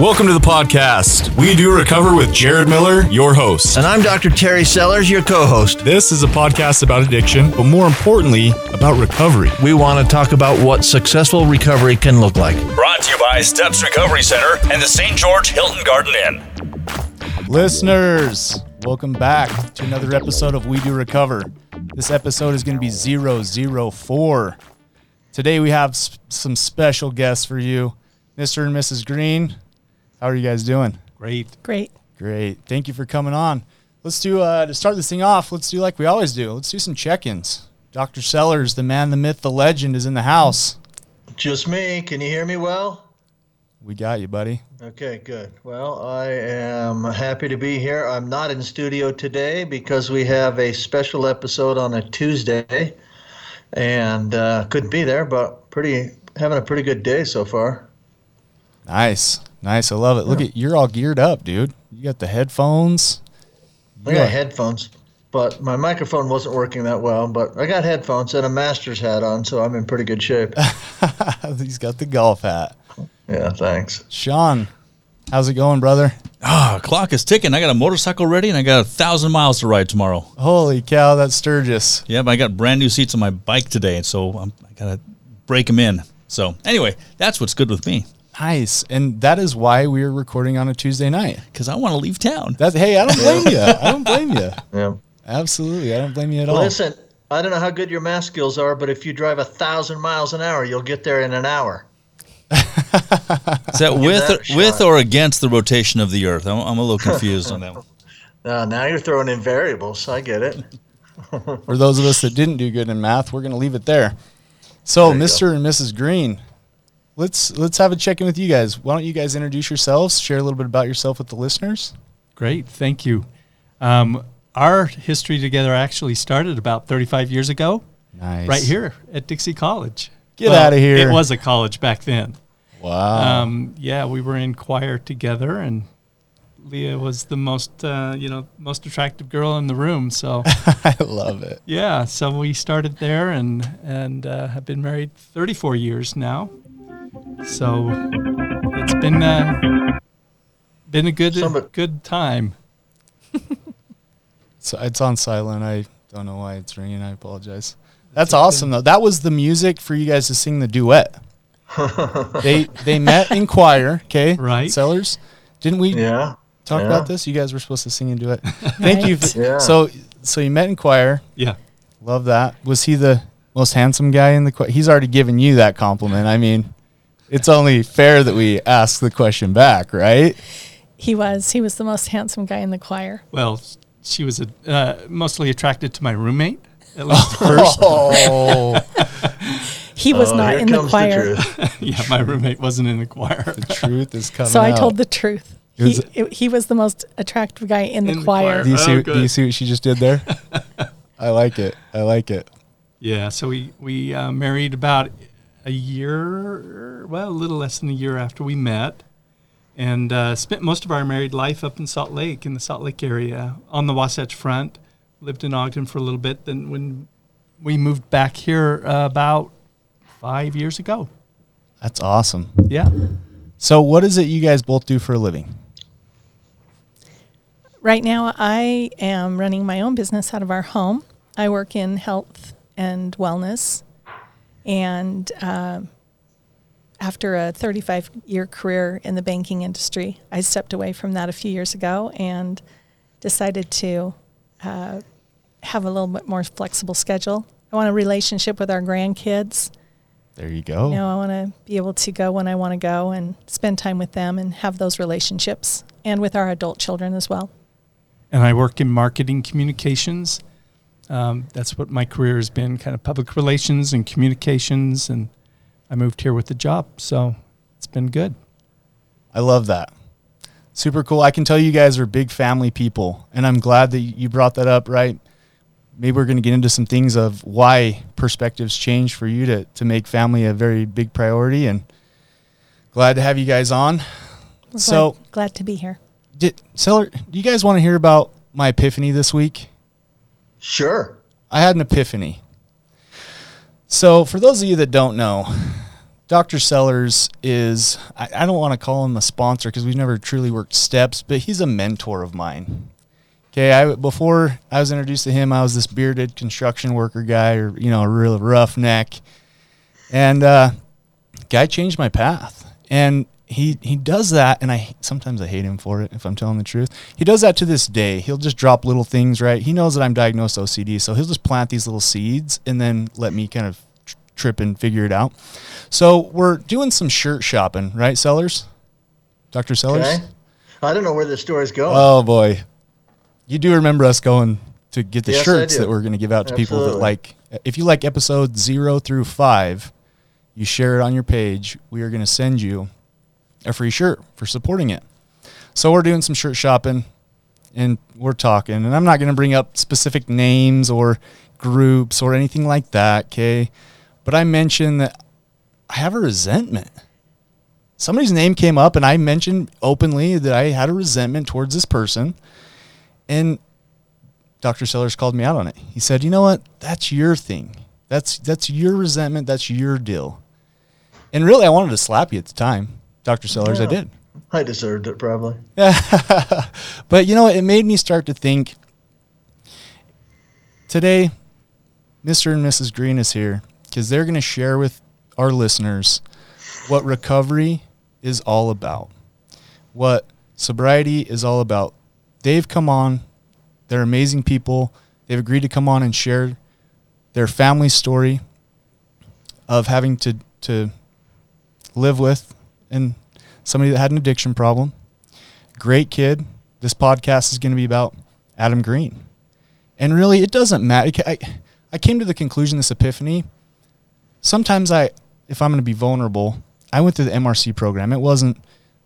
Welcome to the podcast. We do recover with Jared Miller, your host. And I'm Dr. Terry Sellers, your co host. This is a podcast about addiction, but more importantly, about recovery. We want to talk about what successful recovery can look like. Brought to you by Steps Recovery Center and the St. George Hilton Garden Inn. Listeners, welcome back to another episode of We Do Recover. This episode is going to be 004. Today we have s- some special guests for you. Mr. and Mrs. Green, how are you guys doing? Great. Great. Great. Thank you for coming on. Let's do, uh, to start this thing off, let's do like we always do. Let's do some check ins. Dr. Sellers, the man, the myth, the legend, is in the house. Just me. Can you hear me well? We got you, buddy. Okay, good. Well, I am happy to be here. I'm not in studio today because we have a special episode on a Tuesday, and uh, couldn't be there. But pretty having a pretty good day so far. Nice. Nice. I love it. Look at you're all geared up, dude. You got the headphones. I got headphones, but my microphone wasn't working that well. But I got headphones and a master's hat on, so I'm in pretty good shape. He's got the golf hat. yeah, thanks. Sean, how's it going, brother? Ah, clock is ticking. I got a motorcycle ready and I got a thousand miles to ride tomorrow. Holy cow, that's Sturgis. Yep, I got brand new seats on my bike today, so I'm, I gotta break them in. So anyway, that's what's good with me Nice. And that is why we are recording on a Tuesday night. because I want to leave town. That's hey, I don't blame you. I don't blame you. Yeah. Absolutely. I don't blame you at all. Listen, I don't know how good your math skills are, but if you drive a thousand miles an hour, you'll get there in an hour. Is that with that a with or against the rotation of the Earth? I'm, I'm a little confused on that one. Uh, now you're throwing in variables. I get it. For those of us that didn't do good in math, we're gonna leave it there. So, There you Mr. and Mrs. Green, let's let's have a check in with you guys. Why don't you guys introduce yourselves, share a little bit about yourself with the listeners? Great, thank you. Um, our history together actually started about 35 years ago, Nice. right here at Dixie College. Get out of here. It was a college back then. Wow. Um, yeah, we were in choir together, and Leah was the most, uh, you know, most attractive girl in the room. So I love it. yeah, so we started there, and and uh, have been married 34 years now. So it's been uh, been a good Somebody- good time. So it's on silent. I don't know why it's ringing. I apologize. That's awesome though. That was the music for you guys to sing the duet. they they met in choir, okay? Right. Sellers. Didn't we Yeah. talk yeah. about this? You guys were supposed to sing a duet. Thank you. For, Yeah. So so you met in choir. Yeah. Love that. Was he the most handsome guy in the choir? He's already given you that compliment. I mean, it's only fair that we ask the question back, right? He was. He was the most handsome guy in the choir. Well, she was a, uh, mostly attracted to my roommate, at least first. Oh, He was Oh, not in the choir. truth. yeah, my roommate wasn't in the choir. the truth is coming so I out. told the truth. It was- he, it- he was the most attractive guy in the In the choir. Do you see? Oh, do you see what she just did there? I like it. I like it. Yeah, so we we uh, married about a year, well, a little less than a year after we met, and uh, spent most of our married life up in Salt Lake, in the Salt Lake area, on the Wasatch Front. Lived in Ogden for a little bit. Then when we moved back here uh, about five years ago. That's awesome. Yeah. So, what is it you guys both do for a living? Right now, I am running my own business out of our home. I work in health and wellness. And uh, after a 35 year career in the banking industry, I stepped away from that a few years ago and decided to uh, have a little bit more flexible schedule. I want a relationship with our grandkids. There you go. You know, I want to be able to go when I want to go and spend time with them and have those relationships and with our adult children as well. and I work in marketing communications. Um, that's what my career has been, kind of public relations and communications. And I moved here with the job, so it's been good. I love that. Super cool. I can tell you guys are big family people, and I'm glad that you brought that up. Right? Maybe we're going to get into some things of why perspectives change for you to to make family a very big priority, and glad to have you guys on. We're So- glad, glad to be here. Did Seller? Do you guys want to hear about my epiphany this week? Sure. I had an epiphany. So, for those of you that don't know, Dr. Sellers is, I, I don't want to call him a sponsor because we've never truly worked steps, but he's a mentor of mine. Okay, I, before I was introduced to him, I was this bearded construction worker guy, or you know, a real rough neck, and uh, guy changed my path. And he he does that, and I sometimes I hate him for it. If I'm telling the truth, he does that to this day. He'll just drop little things. Right, he knows that I'm diagnosed OCD, so he'll just plant these little seeds, and then let me kind of trip and figure it out. So we're doing some shirt shopping, right, Sellers? Doctor Sellers. Okay. I don't know where this story's going. Oh boy, you do remember us going to get the Yes, shirts that we're going to give out to people that like. If you like episode zero through five, you share it on your page. We are going to send you a free shirt for supporting it. So we're doing some shirt shopping, and we're talking. And I'm not going to bring up specific names or groups or anything like that. Okay, but I mentioned that I have a resentment somebody's name came up and I mentioned openly that I had a resentment towards this person. And Dr. Sellers called me out on it. He said, "You know what? That's your thing. That's that's your resentment. That's your deal." And really, I wanted to slap you at the time, Dr. Sellers. I did. I deserved it probably. But you know, it made me start to think. Today, Mr. and Mrs. Green is here because they're going to share with our listeners what recovery is all about, what sobriety is all about. They've come on, they're amazing people. They've agreed to come on and share their family story of having to, to live with and somebody that had an addiction problem. Great kid. This podcast is going to be about Adam Green. And really, it doesn't matter. I, I came to the conclusion, this epiphany. Sometimes I, if I'm going to be vulnerable, I went through the MRC program. It wasn't,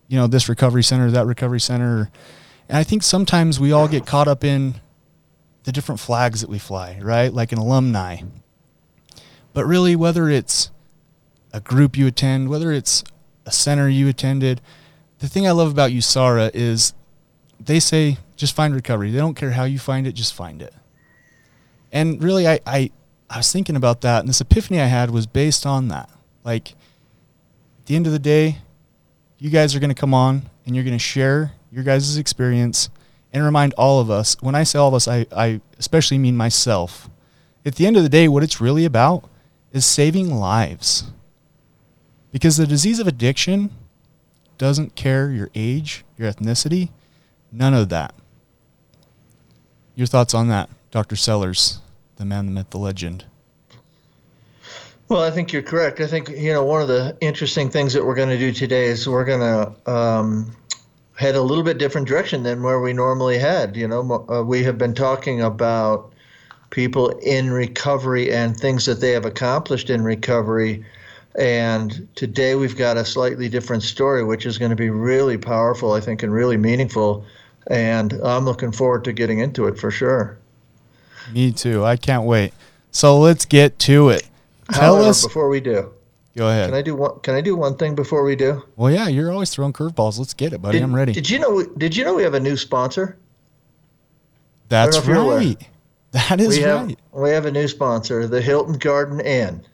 you know, this recovery center, that recovery center. And I think sometimes we all get caught up in the different flags that we fly, right? Like an alumni. But really, whether it's a group you attend, whether it's a center you attended, the thing I love about USARA is they say just find recovery. They don't care how you find it, just find it. And really, I, I, I was thinking about that, and this epiphany I had was based on that. Like, at the end of the day, you guys are going to come on and you're going to share your guys' experience and remind all of us. When I say all of us, I, I especially mean myself. At the end of the day, what it's really about is saving lives. Because the disease of addiction doesn't care your age, your ethnicity, none of that. Your thoughts on that, Dr. Sellers, the man, the myth, the legend. Well, I think you're correct. I think you know one of the interesting things that we're going to do today is we're going to um, head a little bit different direction than where we normally had. You know, uh, we have been talking about people in recovery and things that they have accomplished in recovery. And today we've got a slightly different story, which is going to be really powerful, I think, and really meaningful. And I'm looking forward to getting into it for sure. Me too. I can't wait. So let's get to it. Tell However, us. before we do, Go ahead. can I do one? Can I do one thing before we do? well, yeah, you're always throwing curveballs. Let's get it, buddy. Did, I'm ready. Did you know? we- Did you know we have a new sponsor? That's know if you're aware. right. That is we have right. we have a new sponsor, the Hilton Garden Inn.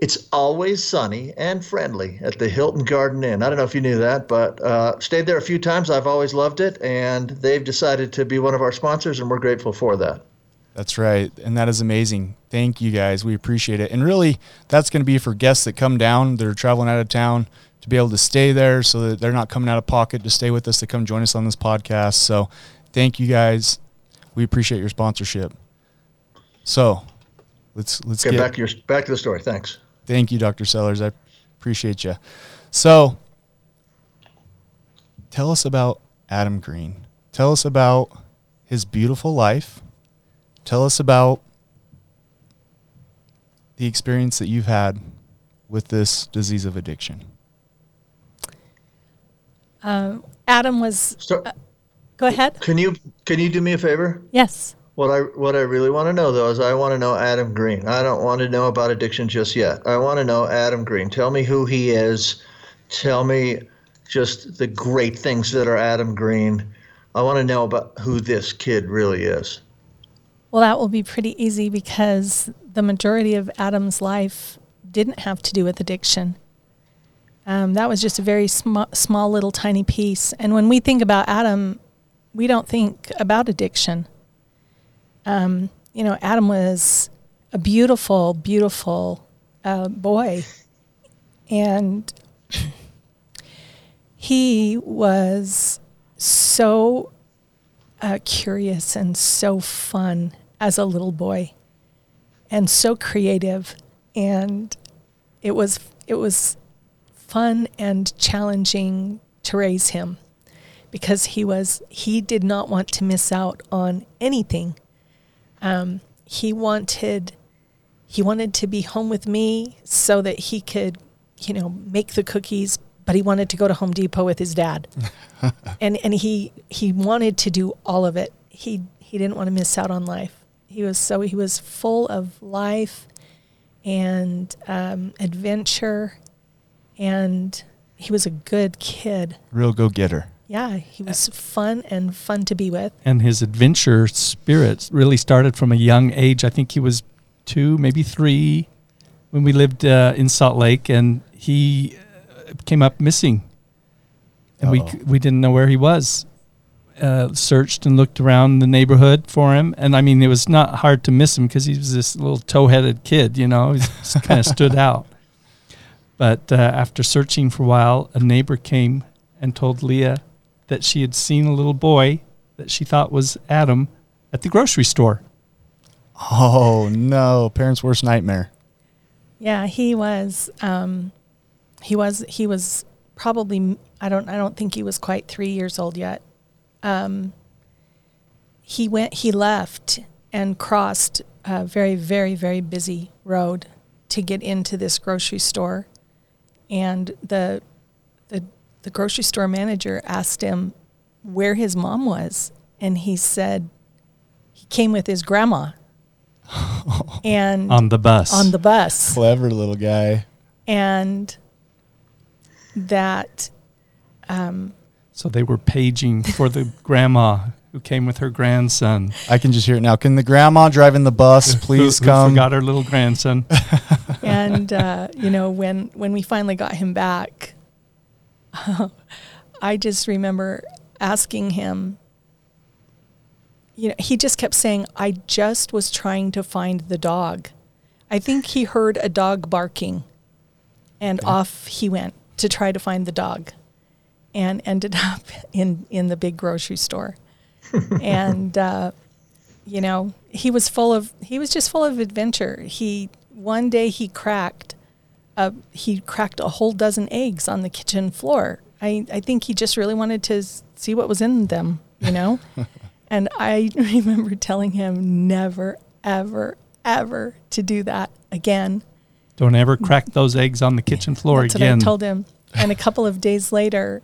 It's always sunny and friendly at the Hilton Garden Inn. I don't know if you knew that, but uh, stayed there a few times. I've always loved it, and they've decided to be one of our sponsors, and we're grateful for that. That's right. And that is amazing. Thank you guys. We appreciate it. And really, that's going to be for guests that come down, that are traveling out of town, to be able to stay there so that they're not coming out of pocket to stay with us to come join us on this podcast. So thank you guys. We appreciate your sponsorship. So let's let's Okay, get back to your back to the story. Thanks. Thank you, Dr. Sellers. I appreciate you. So, tell us about Adam Green. Tell us about his beautiful life. Tell us about the experience that you've had with this disease of addiction. Um, Adam was. So, Go ahead. can you can you do me a favor? Yes. What I what I really want to know though is I want to know Adam Green. I don't want to know about addiction just yet. I want to know Adam Green. Tell me who he is. Tell me just the great things that are Adam Green. I want to know about who this kid really is. Well, that will be pretty easy because the majority of Adam's life didn't have to do with addiction. Um, that was just a very sm- small, little, tiny piece. And when we think about Adam, we don't think about addiction. Um, you know, Adam was a beautiful, beautiful uh, boy, and he was so uh, curious and so fun as a little boy and so creative. And it was it was fun and challenging to raise him because he was he did not want to miss out on anything um, he wanted he wanted to be home with me so that he could you know make the cookies but he wanted to go to home depot with his dad. And and he he wanted to do all of it. He he didn't want to miss out on life. He was so he was full of life and um, adventure. And he was a good kid. Real go getter. Yeah he was fun and fun to be with and his adventure spirit really started from a young age. I think he was two, maybe three, when we lived uh, in Salt Lake, and he uh, came up missing, and we Uh-oh. c- we didn't know where he was. Uh, searched and looked around the neighborhood for him, and I mean, it was not hard to miss him because he was this little tow-headed kid, you know, he kind of stood out. But uh, after searching for a while, a neighbor came and told Leah that she had seen a little boy that she thought was Adam at the grocery store. Oh no, parents' worst nightmare. Yeah, he was. Um, he was. He was probably. I don't. I don't think he was quite three years old yet. Um, he went. He left and crossed a very, very, very busy road to get into this grocery store, and the the the grocery store manager asked him where his mom was, and he said he came with his grandma. and On the bus. on the bus Clever little guy. and that so they were paging for the grandma who came with her grandson. I can just hear it now. Can the grandma driving the bus please who, who come? forgot her little grandson. and uh, you know when when we finally got him back i just remember asking him you know he just kept saying i just was trying to find the dog. I think he heard a dog barking and off he went to try to find the dog and ended up in in the big grocery store. And uh, you know he was full of he was just full of adventure. He one day he cracked uh, he cracked a whole dozen eggs on the kitchen floor I, I think he just really wanted to see what was in them you know and i remember telling him never ever ever to do that again Don't ever crack those eggs on the kitchen floor that's again. what i told him and a couple of days later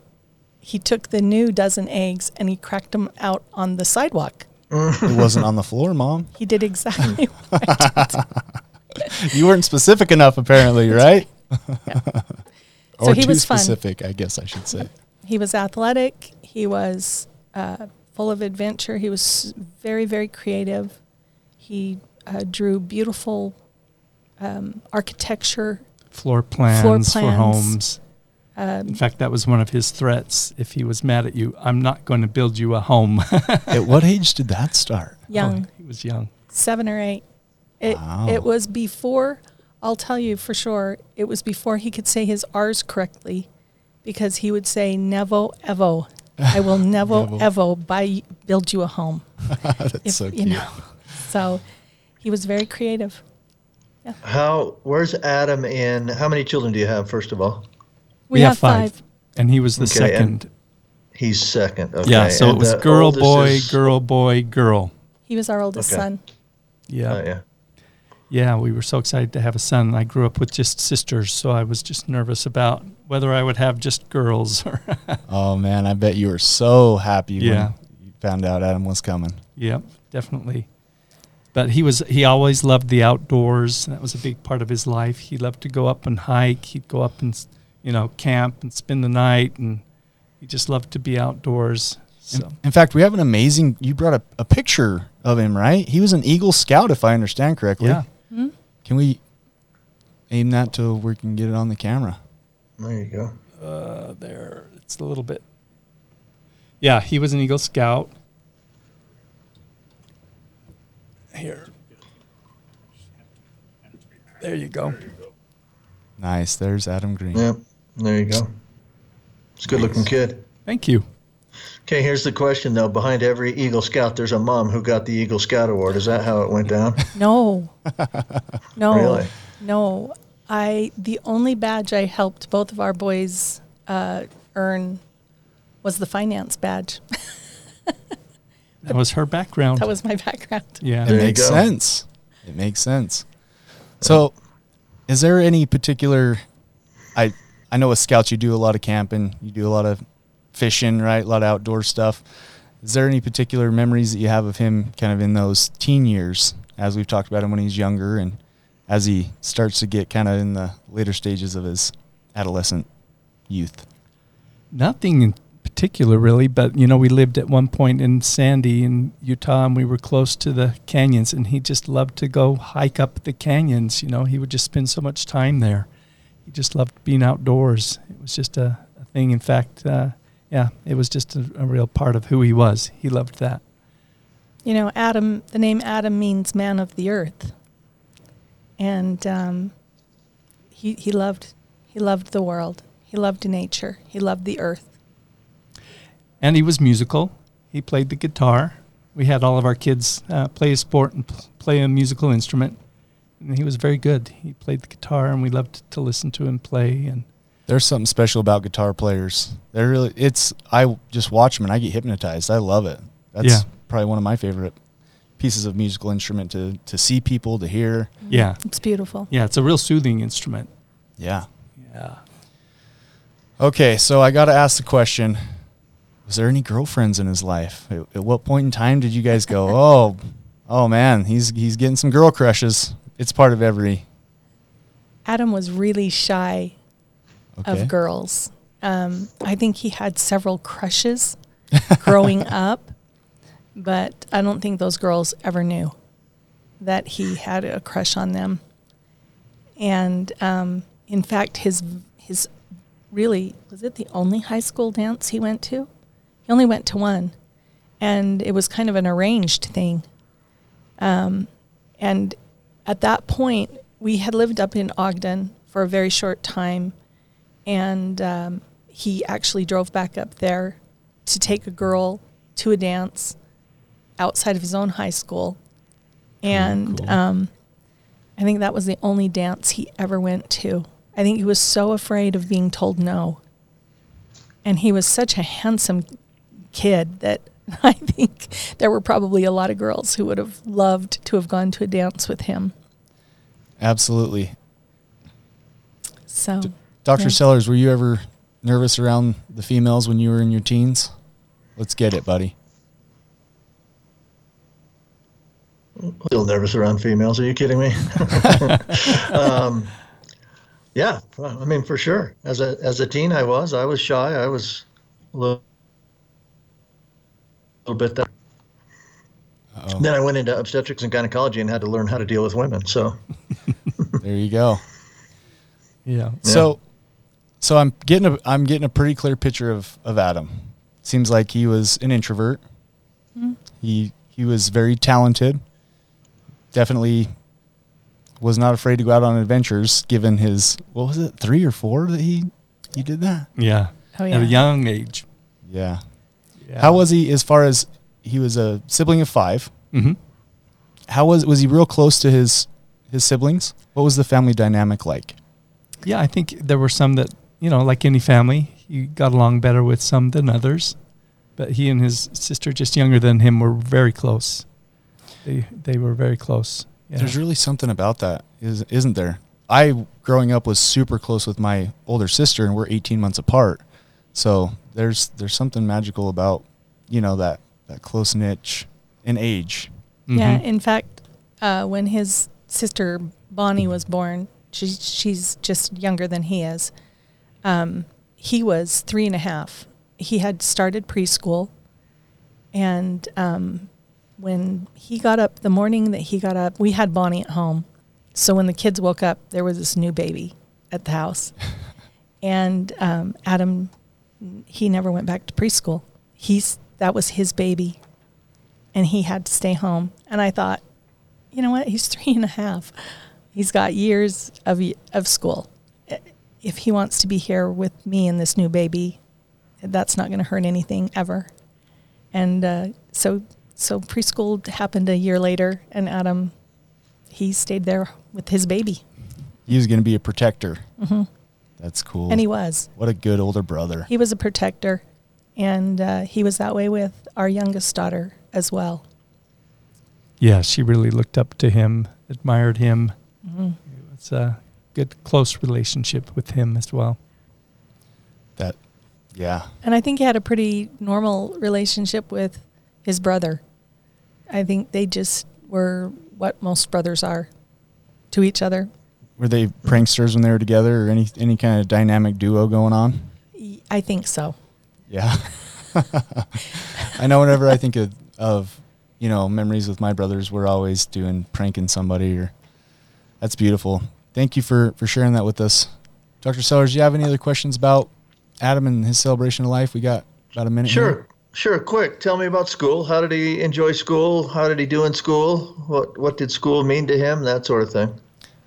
he took the new dozen eggs and he cracked them out on the sidewalk it wasn't on the floor, mom. he did exactly what I did. You weren't specific enough, apparently, right? or So he too was fun. specific, I guess I should say. He was athletic. He was uh, full of adventure. He was very, very creative. He uh, drew beautiful um, architecture. floor plans, for plans. for homes. Um, In fact, that was one of his threats. If he was mad at you, I'm not going to build you a home. At what age did that start? young, Oh, he was young. seven or eight. It Wow. it was before. I'll tell you for sure. It was before he could say his R's correctly, because he would say "nevo evo." I will never Nevo. evo buy build you a home. That's if so you know. So he was very creative. How? Where's Adam in? How many children do you have? First of all, We, have, five. And he was the Okay, second. he's second. Okay. yeah, so it was girl, boy, is- girl, boy, girl. He was our oldest Okay. son. Yeah. Oh, yeah. Yeah, we were so excited to have a son. I grew up with just sisters, so I was just nervous about whether I would have just girls Oh man, I bet you were so happy Yeah. when you found out Adam was coming. Yep, definitely. But he was he always loved the outdoors. That was a big part of his life. He loved to go up and hike. He'd go up and you know camp and spend the night, and he just loved to be outdoors. In, So in fact, we have an amazing. You brought a, a picture of him, right? He was an Eagle Scout, if I understand correctly. yeah? Can we? aim that to where we can get it on the camera. There you go. Uh, there, it's a little bit. Yeah, he was an Eagle Scout. Here. There you go. Nice. There's Adam Green. Yep. There you go. It's a good looking kid. Thank you. Okay, here's the question though. Behind every Eagle Scout, there's a mom who got the Eagle Scout Award. Is that how it went down? No. no. Really? No. I the only badge I helped both of our boys uh, earn was the finance badge. That was her background. that was my background. yeah. It There you makes sense. It makes sense. So, is there any particular? I I know with scouts you do a lot of camping, you do a lot of fishing, right? A lot of outdoor stuff. Is there any particular memories that you have of him, kind of in those teen years, as we've talked about him when he's younger, and as he starts to get kind of in the later stages of his adolescent youth? Nothing in particular, really, but you know, we lived at one point in Sandy in Utah, and we were close to the canyons, and he just loved to go hike up the canyons. You know, he would just spend so much time there. He just loved being outdoors. It was just a, a thing. In fact, uh, yeah, it was just a, a real part of who he was. He loved that. You know, Adam. The name Adam means man of the earth, and um, he he loved he loved the world. He loved nature. He loved the earth. And he was musical. He played the guitar. We had all of our kids uh, play a sport and pl- play a musical instrument. And he was very good. He played the guitar, and we loved to listen to him play. And There's something special about guitar players. They're really. It's. I just watch them and I get hypnotized. I love it. That's Yeah. probably one of my favorite pieces of musical instrument to to see people to hear. Mm-hmm. yeah, It's beautiful. yeah, it's a real soothing instrument. Yeah. Yeah. Okay, so I got to ask the question: Was there any girlfriends in his life? At, at what point in time did you guys go, "Oh, oh man, he's he's getting some girl crushes"? It's part of every. Adam was really shy Okay. of girls. Um, I think he had several crushes growing up, but I don't think those girls ever knew that he had a crush on them. And um, in fact, his his really was it the only high school dance he went to? He only went to one, and it was kind of an arranged thing. Um, and at that point, we had lived up in Ogden for a very short time, and um, he actually drove back up there to take a girl to a dance outside of his own high school. And cool. um, I think that was the only dance he ever went to. I think he was so afraid of being told no. And he was such a handsome kid that I think there were probably a lot of girls who would have loved to have gone to a dance with him. Absolutely, So, Doctor Yeah. Sellers. Were you ever nervous around the females when you were in your teens? Let's get it, buddy. Still nervous around females. Are you kidding me? um, yeah, I mean for sure. As a as a teen, I was. I was shy. I was a little, little bit that. Uh-oh. Then I went into obstetrics and gynecology and had to learn how to deal with women. So There you go. Yeah. So, so I'm getting a I'm getting a pretty clear picture of of Adam. Seems like he was an introvert. He he was very talented. Definitely was not afraid to go out on adventures. Given his what was it three or four that he he did that. Yeah. Oh, At a young age. Yeah. Yeah. How was he as far as he was a sibling of five? hmm How was was he real close to his his siblings? What was the family dynamic like? Yeah, I think there were some that, you know, like any family, he got along better with some than others. But he and his sister, just younger than him, were very close. They they were very close. Yeah. There's really something about that, is isn't there? I growing up was super close with my older sister, and we're 18 months apart. So there's there's something magical about you know that that close niche in age. Yeah, Mhm. in fact, uh, when his sister Bonnie was born, she's she's just younger than he is. Um, he was three and a half. He had started preschool, and um, when he got up, the morning that he got up, we had Bonnie at home, so when the kids woke up, there was this new baby at the house, and um, Adam, he never went back to preschool. He's that was his baby, and he had to stay home. And I thought, you know what? He's three and a half. He's got years of of school. If he wants to be here with me and this new baby, that's not going to hurt anything ever. And uh, so so preschool happened a year later, and Adam, he stayed there with his baby, He was going to be a protector. That's cool. Mm-hmm. and he was. what a good older brother. He was a protector, and uh, he was that way with our youngest daughter as well. Yeah, she really looked up to him, admired him. Mm-hmm. It's a good, close relationship with him as well. That, yeah. And I think he had a pretty normal relationship with his brother. I think they just were what most brothers are to each other. Were they pranksters when they were together, or any any kind of dynamic duo going on? I think so. Yeah. I know whenever I think of, of, you know, memories with my brothers, we're always doing pranking somebody or that's beautiful. Thank you for, for sharing that with us. Dr. Sellers, do you have any other questions about Adam and his celebration of life? We got about a minute. Sure, here. sure. Quick, tell me about school. How did he enjoy school? How did he do in school? What what did school mean to him? That sort of thing.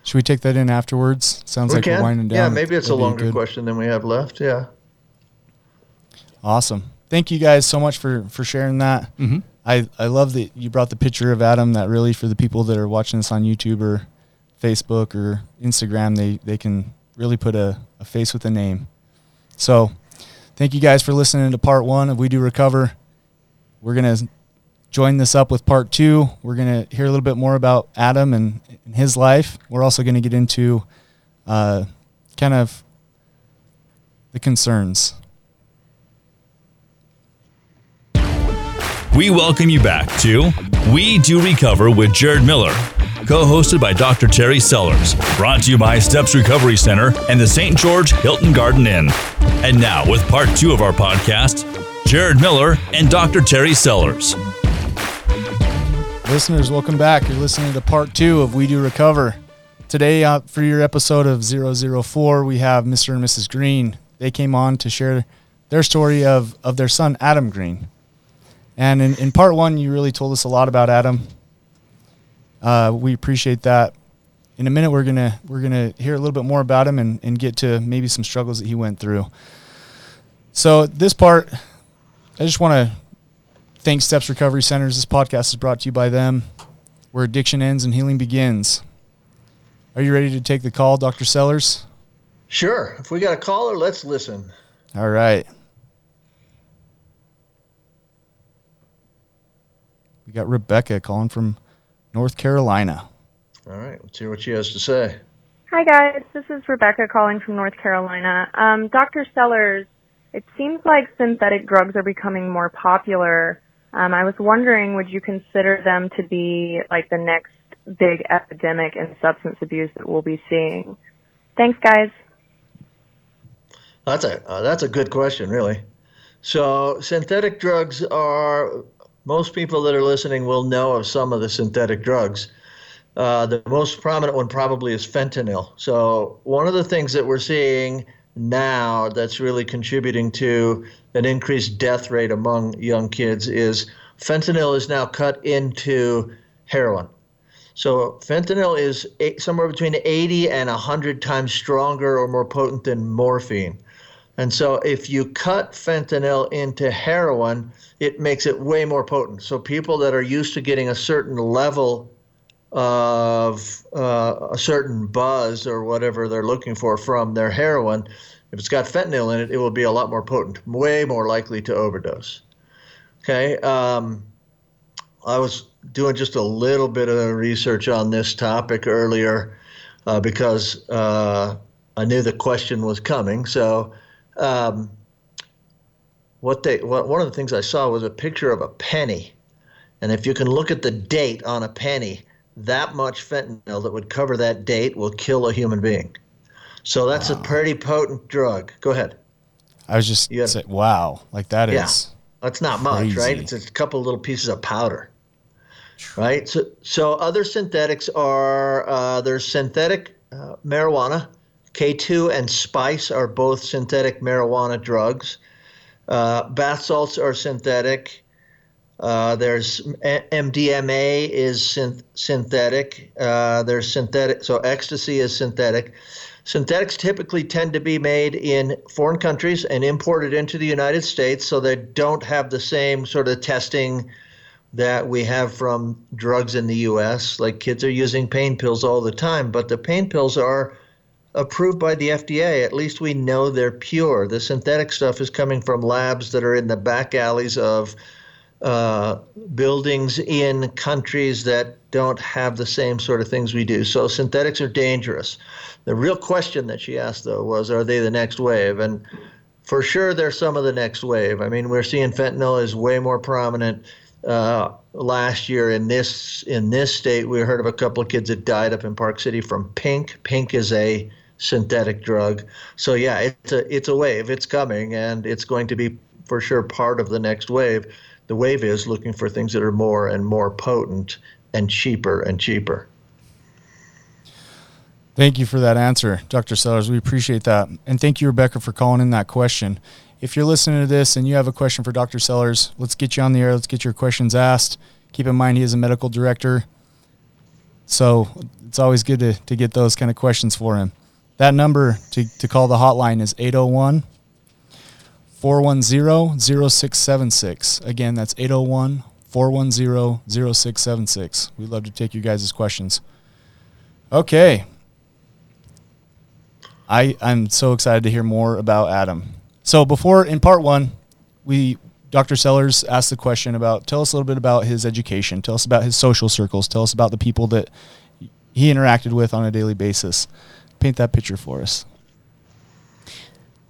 Should we take that in afterwards? Sounds we like can. we're winding down. Yeah, maybe it's a That'd be longer good- question than we have left. Yeah. Awesome. Thank you guys so much for, for sharing that. Mm-hmm. I, I love that you brought the picture of Adam. That really, for the people that are watching this on YouTube or Facebook or Instagram, they, they can really put a, a face with a name. So, thank you guys for listening to part one of We Do Recover. We're going to join this up with part two. We're going to hear a little bit more about Adam and, and his life. We're also going to get into uh, kind of the concerns. We welcome you back to We Do Recover with Jared Miller, co hosted by Dr. Terry Sellers, brought to you by Steps Recovery Center and the St. George Hilton Garden Inn. And now, with part two of our podcast, Jared Miller and Dr. Terry Sellers. Listeners, welcome back. You're listening to part two of We Do Recover. Today, uh, for your episode of 004, we have Mr. and Mrs. Green. They came on to share their story of, of their son, Adam Green. And in, in part one, you really told us a lot about Adam. Uh, we appreciate that. In a minute, we're gonna we're gonna hear a little bit more about him and, and get to maybe some struggles that he went through. So this part, I just want to thank Steps Recovery Centers. This podcast is brought to you by them, where addiction ends and healing begins. Are you ready to take the call, Dr. Sellers? Sure. If we got a caller, let's listen. All right. We got Rebecca calling from North Carolina. All right. Let's hear what she has to say. Hi, guys. This is Rebecca calling from North Carolina. Um, Dr. Sellers, it seems like synthetic drugs are becoming more popular. Um, I was wondering, would you consider them to be like the next big epidemic in substance abuse that we'll be seeing? Thanks, guys. That's a uh, that's a good question, really. So synthetic drugs are most people that are listening will know of some of the synthetic drugs. Uh, the most prominent one probably is fentanyl. So one of the things that we're seeing now that's really contributing to an increased death rate among young kids is fentanyl is now cut into heroin. So fentanyl is eight, somewhere between 80 and 100 times stronger or more potent than morphine. And so if you cut fentanyl into heroin, it makes it way more potent. So people that are used to getting a certain level of uh, a certain buzz or whatever they're looking for from their heroin, if it's got fentanyl in it, it will be a lot more potent, way more likely to overdose. Okay. Um, I was doing just a little bit of research on this topic earlier uh, because uh, I knew the question was coming. So, um, what they what, one of the things I saw was a picture of a penny, and if you can look at the date on a penny, that much fentanyl that would cover that date will kill a human being. So that's a pretty potent drug. Go ahead. I was just Yeah. saying, wow, like that is. Yeah. That's not much, right? It's a couple little pieces of powder. right? So, so other synthetics are uh, there's synthetic uh, marijuana. K2 and spice are both synthetic marijuana drugs. Uh, bath salts are synthetic. Uh, there's MDMA is synth- synthetic. Uh, there's synthetic, so ecstasy is synthetic. Synthetics typically tend to be made in foreign countries and imported into the United States, so they don't have the same sort of testing that we have from drugs in the US. Like kids are using pain pills all the time, but the pain pills are approved by the FDA. At least we know they're pure. The synthetic stuff is coming from labs that are in the back alleys of uh, buildings in countries that don't have the same sort of things we do. So synthetics are dangerous. The real question that she asked, though, was are they the next wave? And for sure, they're some of the next wave. I mean, we're seeing fentanyl is way more prominent. Uh, last year in this in this state, we heard of a couple of kids that died up in Park City from pink. Pink is a synthetic drug. So yeah, it's a it's a wave. It's coming, and it's going to be for sure part of the next wave. The wave is looking for things that are more and more potent and cheaper and cheaper. Thank you for that answer, Dr. Sellers. We appreciate that. And thank you, Rebecca, for calling in that question. If you're listening to this and you have a question for Dr. Sellers, let's get you on the air. Let's get your questions asked. Keep in mind, he is a medical director. So it's always good to, to get those kind of questions for him. That number to, to call the hotline is 801 410 0676. Again, that's 801 410 0676. We'd love to take you guys' questions. Okay. I, I'm so excited to hear more about Adam. So before in part one, we Dr. Sellers asked the question about tell us a little bit about his education, tell us about his social circles, tell us about the people that he interacted with on a daily basis. Paint that picture for us.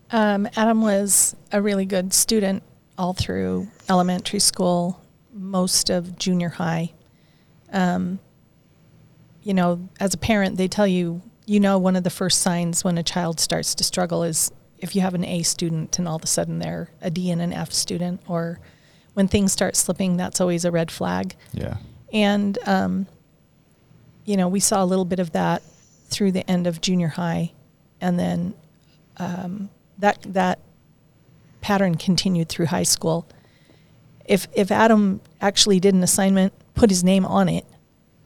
Um, Adam was a really good student all through elementary school, most of junior high. Um, you know, as a parent, they tell you, you know, one of the first signs when a child starts to struggle is if you have an A student and all of a sudden they're a D and an F student, or when things start slipping, that's always a red flag. Yeah. And, um, you know, we saw a little bit of that through the end of junior high. And then um, that, that pattern continued through high school. If, if Adam actually did an assignment, put his name on it,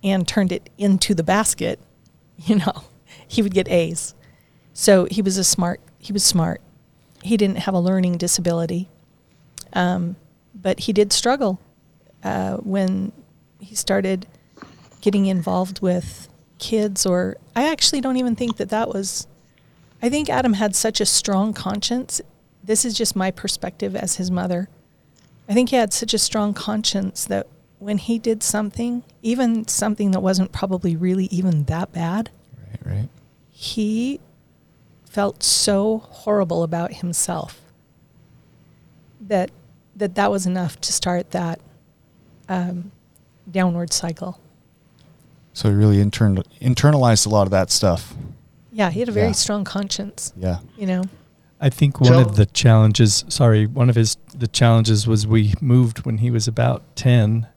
and turned it into the basket, you know, he would get A's. So he was a smart. He was smart. He didn't have a learning disability, um, but he did struggle uh, when he started getting involved with kids. Or I actually don't even think that that was. I think Adam had such a strong conscience. This is just my perspective as his mother. I think he had such a strong conscience that when he did something, even something that wasn't probably really even that bad, Right, right. he felt so horrible about himself that that that was enough to start that um, downward cycle. So he really intern- internalized a lot of that stuff. Yeah, he had a very Yeah. strong conscience. Yeah. You know, I think one So- of the challenges, sorry, one of his the challenges was we moved when he was about 10,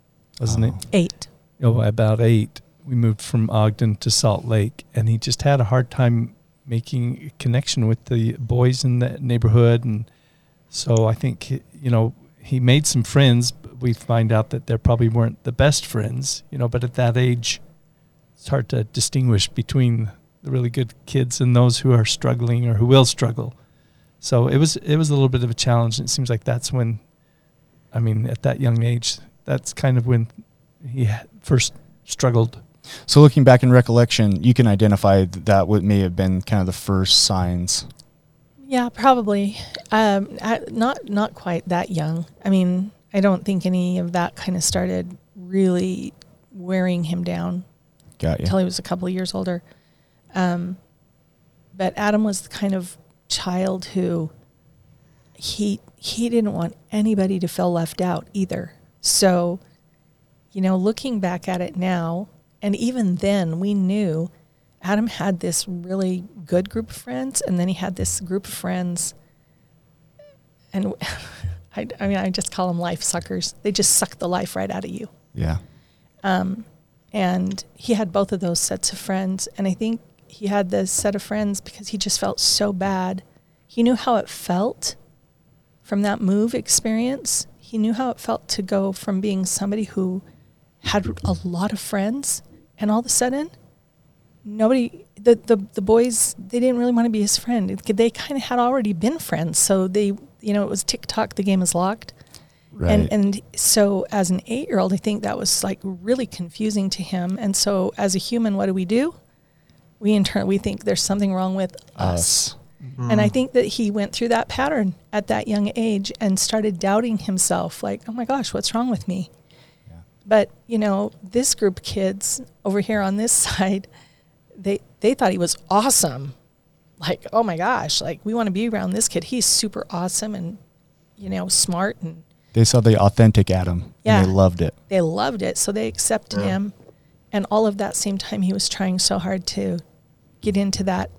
wasn't it? Oh. eight. Oh, about 8. We moved from Ogden to Salt Lake and he just had a hard time making a connection with the boys in the neighborhood and so I think you know, he made some friends, but we find out that they probably weren't the best friends, you know, but at that age it's hard to distinguish between the really good kids and those who are struggling or who will struggle. So it was it was a little bit of a challenge. And it seems like that's when, I mean, at that young age, that's kind of when he first struggled. So looking back in recollection, you can identify that what may have been kind of the first signs. Yeah, probably. Um, I- not not quite that young. I mean, I don't think any of that kind of started really wearing him down Got you. until he was a couple of years older. Um, but Adam was the kind of child who he he didn't want anybody to feel left out either. So, you know, looking back at it now, and even then, we knew Adam had this really good group of friends, and then he had this group of friends, and I, I mean, I just call them life suckers. They just suck the life right out of you. Yeah. Um, and he had both of those sets of friends. And I think he had this set of friends because he just felt so bad. He knew how it felt from that move experience. He knew how it felt to go from being somebody who had a lot of friends and all of a sudden nobody the, the the boys they didn't really want to be his friend they kind of had already been friends so they you know it was tiktok the game is locked Right. and and so as an eight year old i think that was like really confusing to him and so as a human what do we do we in turn we think there's something wrong with us Us. and I mm. think that he went through that pattern at that young age and started doubting himself like, oh my gosh, what's wrong with me? But, you know, this group of kids over here on this side, they they thought he was awesome. Like, oh my gosh, like we want to be around this kid. He's super awesome and you know, smart and They saw the authentic Adam Yeah. and they loved it. they loved it. So they accepted him. And all of that same time he was trying so hard to get into that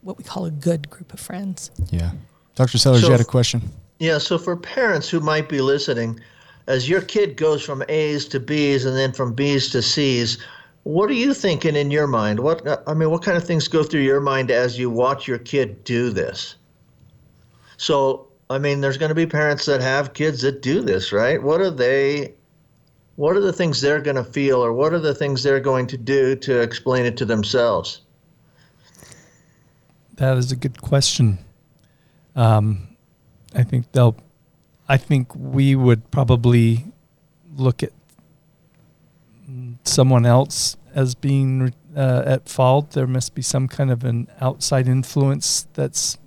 what we call a good group of friends. Yeah. Dr. Sellers, So- you had a question? Yeah, so for parents who might be listening, as your kid goes from A's to B's and then from B's to C's, what are you thinking in your mind? What uh, I mean, what kind of things go through your mind as you watch your kid do this? So, I mean, there's going to be parents that have kids that do this, right? What are they what are the things they're going to feel or what are the things they're going to do to explain it to themselves? That is a good question. Um, I think they'll. I think we would probably look at someone else as being uh, at fault. There must be some kind of an outside influence that's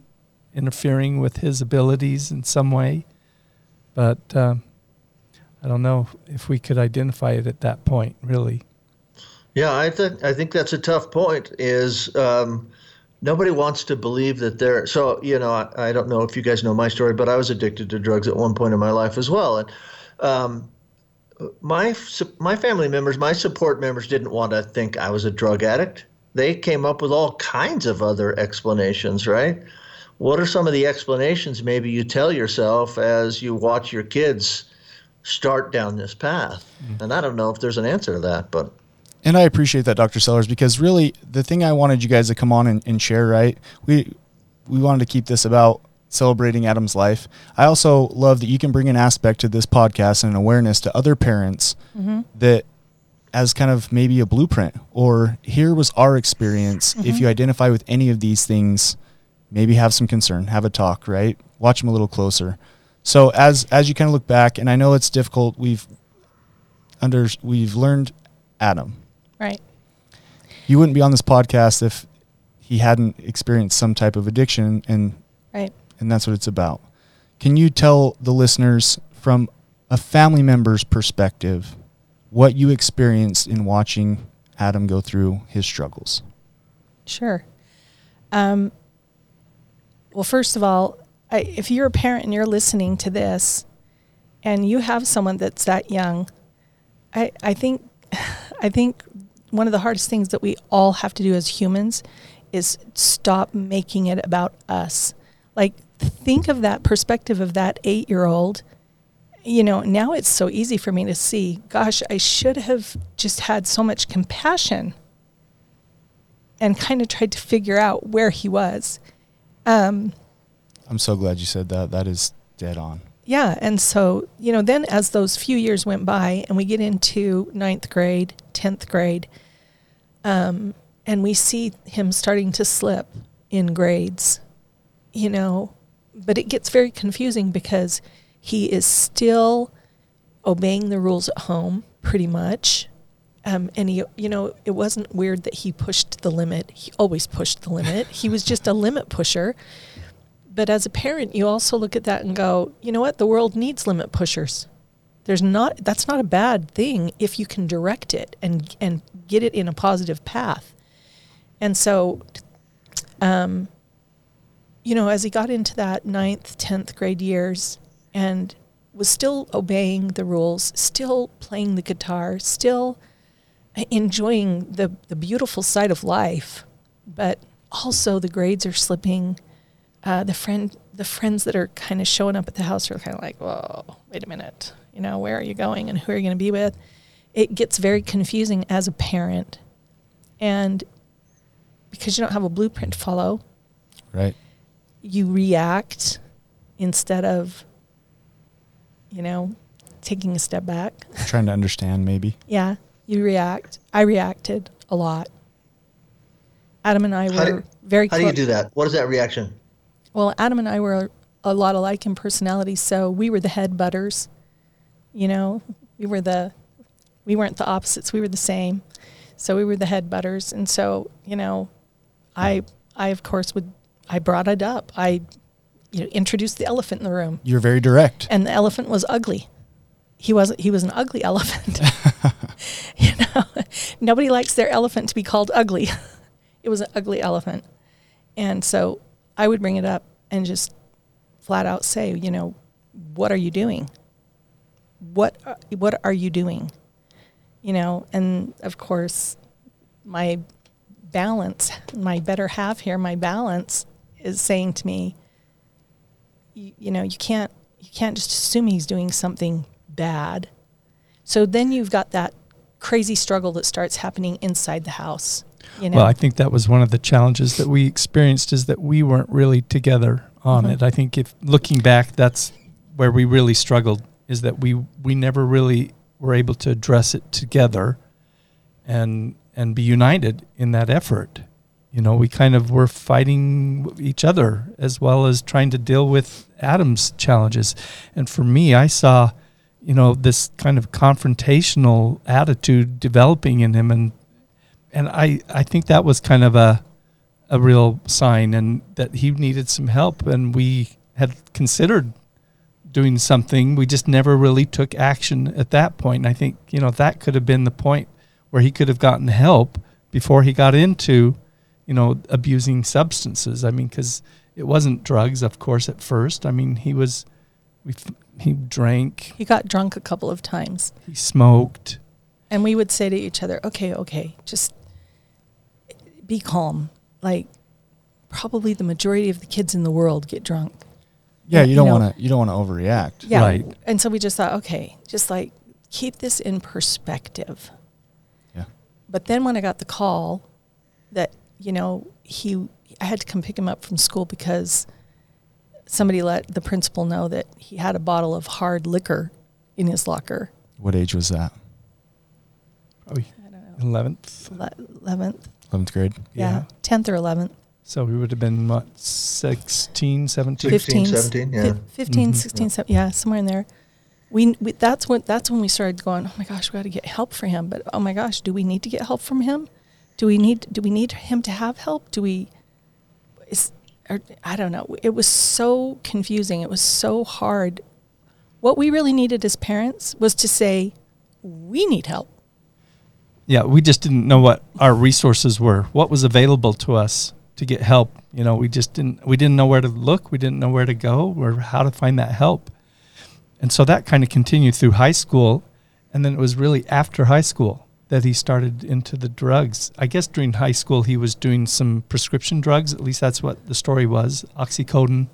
interfering with his abilities in some way. But um, I don't know if we could identify it at that point, really. Yeah, I think I think that's a tough point. Is um, nobody wants to believe that they're so. You know, I, I don't know if you guys know my story, but I was addicted to drugs at one point in my life as well, and um, my my family members, my support members, didn't want to think I was a drug addict. They came up with all kinds of other explanations, right? What are some of the explanations maybe you tell yourself as you watch your kids start down this path? Mm-hmm. And I don't know if there's an answer to that, but And I appreciate that, Dr. Sellers, because really the thing I wanted you guys to come on and, and share, right? We we wanted to keep this about celebrating Adam's life. I also love that you can bring an aspect to this podcast and an awareness to other parents mm-hmm. that as kind of maybe a blueprint or here was our experience. If mm-hmm. you identify with any of these things, maybe have some concern, have a talk, right? Watch them a little closer. So as as you kind of look back, and I know it's difficult, we've under we've learned Adam, Right. you wouldn't be on this podcast if he hadn't experienced some type of addiction and Right. and that's what it's about. Can you tell the listeners from a family member's perspective what you experienced in watching Adam go through his struggles? Sure. Um, well, first of all, I, if you're a parent and you're listening to this, and you have someone that's that young, I, I think, I think one of the hardest things that we all have to do as humans is stop making it about us. Like, think of that perspective of that eight-year-old. You know, now it's so easy for me to see. Gosh, I should have just had so much compassion and kind of tried to figure out where he was. Um, I'm so glad you said that. That is dead on. yeah, and so you know, then as those few years went by, and we get into ninth grade, tenth grade, um, and we see him starting to slip in grades, you know, but it gets very confusing because he is still obeying the rules at home, pretty much. Um, and he, you know, it wasn't weird that he pushed the limit. He always pushed the limit. he was just a limit pusher. But as a parent, you also look at that and go, you know what? The world needs limit pushers. There's not that's not a bad thing if you can direct it and and get it in a positive path. And so, um, you know, as he got into that ninth, tenth grade years, and was still obeying the rules, still playing the guitar, still enjoying the the beautiful side of life, but also the grades are slipping uh, the friend the friends that are kind of showing up at the house are kind of like, whoa, wait a minute, you know, where are you going and who are you going to be with? it gets very confusing as a parent. And because you don't have a blueprint to follow, Right. you react instead of, you know, taking a step back. Trying to understand maybe. Yeah, you react. I reacted a lot. Adam and I were do, very how do you do that? What is that reaction? Well, Adam and I were a lot alike in personality, so we were the head butters. You know, we were the we weren't the opposites, we were the same. So we were the head butters and so, you know, I I of course would I brought it up. I you know, introduced the elephant in the room. You're very direct. And the elephant was ugly. He wasn't. he was an ugly elephant. nobody likes their elephant to be called ugly. it was an ugly elephant, and so I would bring it up and just flat out say, you know, what are you doing? What are- what are you doing? You know, and of course, my balance, my better half here, my balance is saying to me, you, you know, you can't you can't just assume he's doing something bad. So then you've got that crazy struggle that starts happening inside the house. You know, Well, I think that was one of the challenges that we experienced is that we weren't really together on Mhm. it. I think if looking back, that's where we really struggled is that we we never really were able to address it together and and be united in that effort. You know, we kind of were fighting each other as well as trying to deal with Adam's challenges. And for me, I saw, you know, this kind of confrontational attitude developing in him. And and I, I think that was kind of a a real sign and that he needed some help. And we had considered doing something. We just never really took action at that point. and i think you know that could have been the point where he could have gotten help before he got into you know abusing substances. I mean because it wasn't drugs of course at first. I mean he was we, he drank he got drunk a couple of times. he smoked And we would say to each other, okay, okay, just be calm. Like, probably the majority of the kids in the world get drunk. Yeah, you don't want to. You don't want to overreact. Yeah. Right. And so we just thought, okay, just like keep this in perspective. Yeah. But then when I got the call that, you know, he, I had to come pick him up from school because somebody let the principal know that he had a bottle of hard liquor in his locker. What age was that? probably I don't know. 11th Eleventh, Eleventh grade. yeah, tenth or eleventh. So we would have been what 16, 17? 16, 15, 17, yeah. fif- 15, Mhm. 16, sev- yeah, somewhere in there. We, we that's when that's when we started going. Oh my gosh, we got to get help for him. But oh my gosh, do we need to get help from him? Do we need do we need him to have help? Do we? Is or, I don't know. It was so confusing. It was so hard. What we really needed as parents was to say, we need help. Yeah, we just didn't know what our resources were, what was available to us to get help. You know, we just didn't we didn't know where to look, we didn't know where to go or how to find that help. And so that kind of continued through high school, and then it was really after high school that he started into the drugs. I guess during high school he was doing some prescription drugs, at least that's what the story was, oxycodone.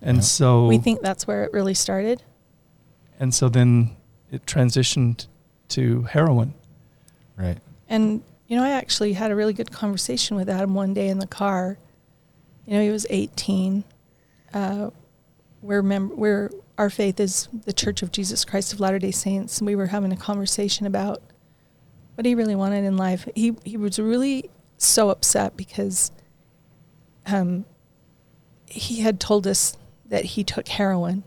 And Yeah. so We think that's where it really started. and so then it transitioned to heroin. Right. And you know, I actually had a really good conversation with Adam one day in the car. You know, he was 18. Uh, we're mem- we're our faith is the Church of Jesus Christ of Latter Day Saints, and we were having a conversation about what he really wanted in life. He he was really so upset because um, he had told us that he took heroin,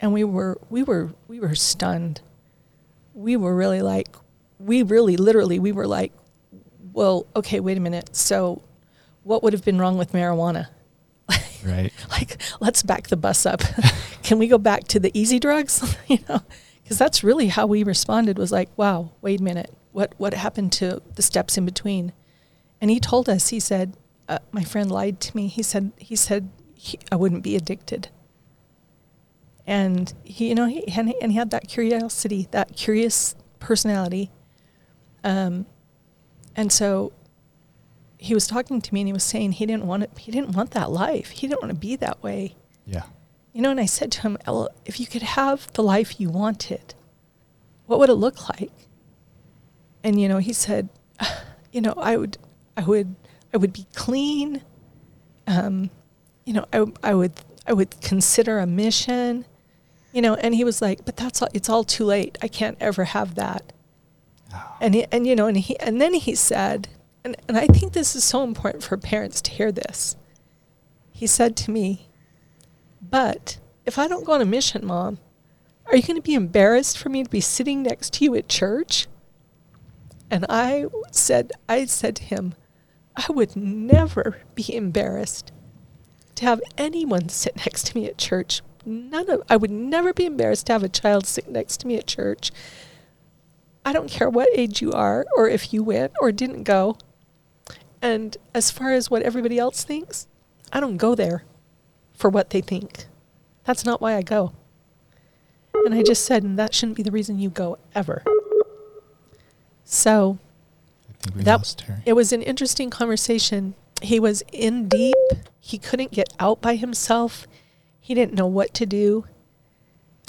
and we were we were we were stunned. We were really like, we really literally we were like, well, okay, wait a minute. So, what would have been wrong with marijuana? Right. like let's back the bus up can we go back to the easy drugs you know because that's really how we responded was like wow wait a minute what what happened to the steps in between. And he told us he said uh, my friend lied to me. He said he said he, i wouldn't be addicted. And he you know he and, he and he had that curiosity that curious personality. Um and so he was talking to me and he was saying he didn't want it he didn't want that life. He didn't want to be that way. Yeah. you know and i said to him Ella, if you could have the life you wanted what would it look like and you know, he said, you know, I would, I would, I would be clean. Um, you know, I, I would, I would consider a mission. You know, and he was like, but that's all, it's all too late. I can't ever have that. And he, and you know, and he, and then he said, and, and I think this is so important for parents to hear this. He said to me, but if I don't go on a mission, mom, are you going to be embarrassed for me to be sitting next to you at church? And I said, I said to him, I would never be embarrassed to have anyone sit next to me at church. None of I would never be embarrassed to have a child sit next to me at church. I don't care what age you are or if you went or didn't go. And as far as what everybody else thinks, I don't go there for what they think. That's not why I go. And I just said, and that shouldn't be the reason you go ever. So I think we that it was an interesting conversation. He was in deep. He couldn't get out by himself. He didn't know what to do.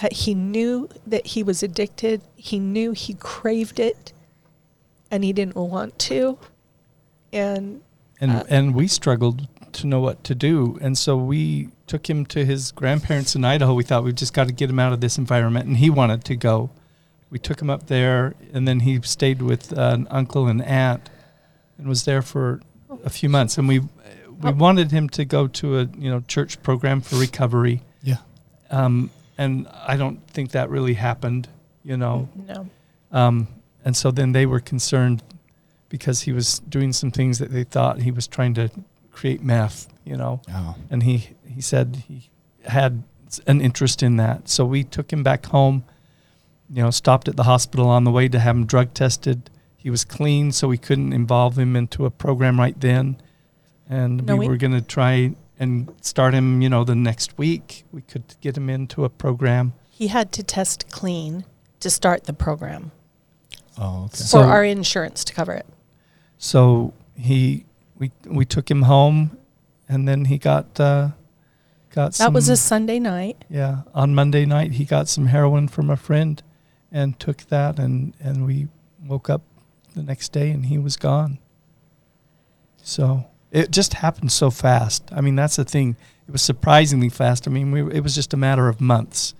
Uh, he knew that he was addicted. He knew he craved it, and he didn't want to. And and Uh, and we struggled to know what to do, and so we took him to his grandparents in Idaho. We thought we've just got to get him out of this environment, and he wanted to go. We took him up there, and then he stayed with uh, an uncle and aunt, and was there for a few months. And we we Oh. wanted him to go to a you know church program for recovery, Yeah. um, and I don't think that really happened. You know, no, um, and so then they were concerned because he was doing some things that they thought he was trying to create meth, you know. Oh. And he, he said he had an interest in that. So we took him back home, you know, stopped at the hospital on the way to have him drug tested. He was clean, so we couldn't involve him into a program right then. And No, we, we- were going to try and start him, you know, the next week. We could get him into a program. he had to test clean to start the program Oh, okay. for So- our insurance to cover it. So he, we we took him home, and then he got uh, got some That was a Sunday night. yeah. On Monday night, he got some heroin from a friend, and took that, and and we woke up the next day, and he was gone. So it just happened so fast. I mean, that's the thing. It was surprisingly fast. I mean, we, it was just a matter of months,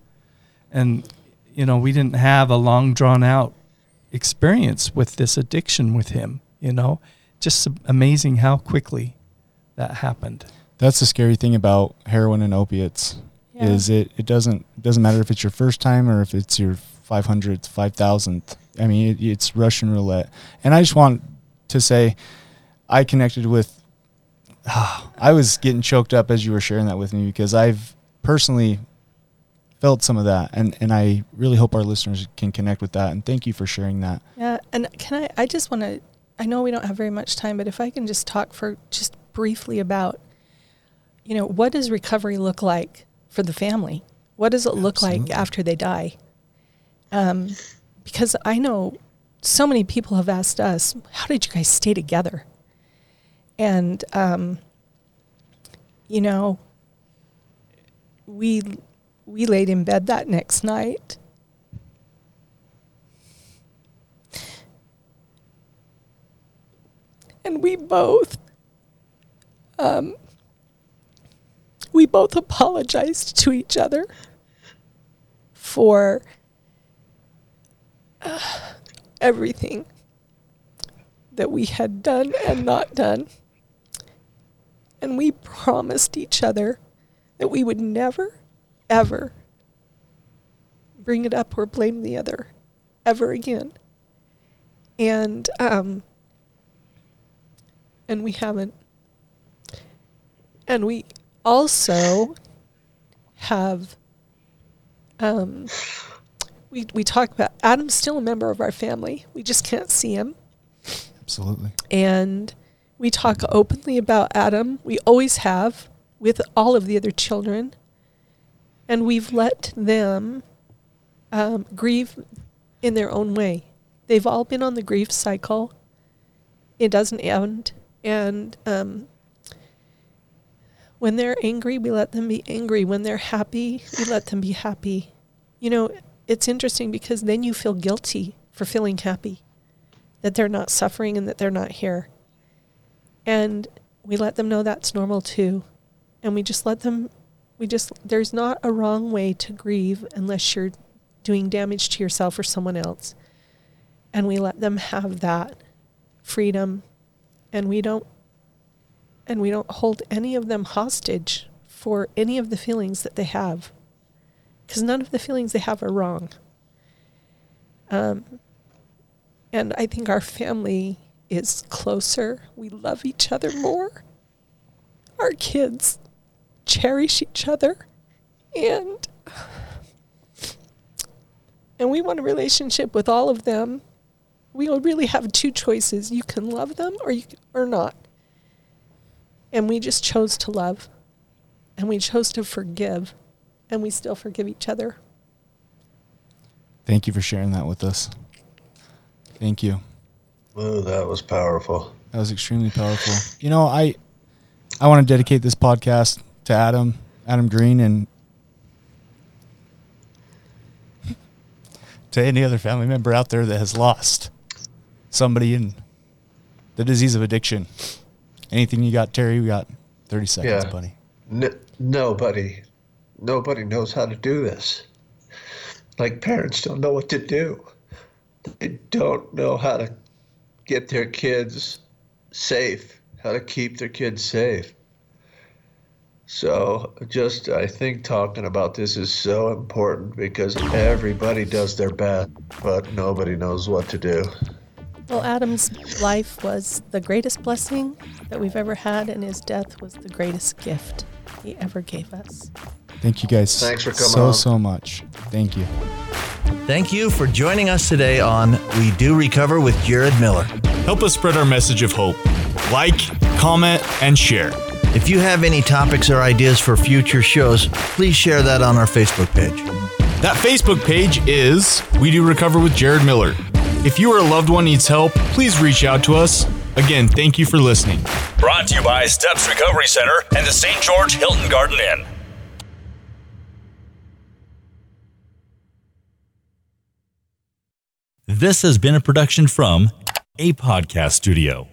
and you know, we didn't have a long drawn out experience with this addiction with him. You know, just amazing how quickly that happened. That's the scary thing about heroin and opiates Yeah. is it, it doesn't it doesn't matter if it's your first time or if it's your 500th, 5000th. I mean, it, it's Russian roulette. And I just want to say I connected with I was getting choked up as you were sharing that with me because I've personally felt some of that and and I really hope our listeners can connect with that and thank you for sharing that. Yeah, and can I? I just want to. I know we don't have very much time, but if I can just talk for just briefly about, you know, what does recovery look like for the family? What does it look like after they die? Um, because I know so many people have asked us, "How did you guys stay together?" And um, you know, we we laid in bed that next night and we both um, we both apologized to each other for everything that we had done and not done and we promised each other that we would never ever bring it up or blame the other ever again and um and we haven't. And we also have um we we talk about Adam's still a member of our family. We just can't see him. Absolutely. And we talk openly about Adam. We always have with all of the other children. And we've let them um, grieve in their own way. They've all been on the grief cycle. It doesn't end. And um, when they're angry, we let them be angry. When they're happy, we let them be happy. You know, it's interesting because then you feel guilty for feeling happy that they're not suffering and that they're not here. And we let them know that's normal too. And we just let them, we just, there's not a wrong way to grieve unless you're doing damage to yourself or someone else. And we let them have that freedom. And we don't, and we don't hold any of them hostage for any of the feelings that they have. Because none of the feelings they have are wrong. Um, and I think our family is closer. We love each other more. Our kids cherish each other. And and we want a relationship with all of them. We really have two choices. You can love them or you or not. And we just chose to love. And we chose to forgive. And we still forgive each other. Thank you for sharing that with us. Thank you. Oh, that was powerful. That was extremely powerful. You know, I I want to dedicate this podcast to Adam, Adam Green, and to any other family member out there that has lost somebody in the disease of addiction. Anything you got, Terry? We got thirty seconds, Yeah. buddy. N- nobody, nobody knows how to do this. Like parents don't know what to do. They don't know how to get their kids safe, how to keep their kids safe. So, just I think talking about this is so important because everybody does their best, but nobody knows what to do. Well, Adam's life was the greatest blessing that we've ever had, and his death was the greatest gift he ever gave us. Thank you guys Thanks for coming so on. so much. Thank you. Thank you for joining us today on We Do Recover with Jared Miller. Help us spread our message of hope. Like, comment, and share. If you have any topics or ideas for future shows, please share that on our Facebook page. That Facebook page is We Do Recover with Jared Miller. If you or a loved one needs help, please reach out to us. Again, thank you for listening. Brought to you by Steps Recovery Center and the St. George Hilton Garden Inn. This has been a production from a podcast studio.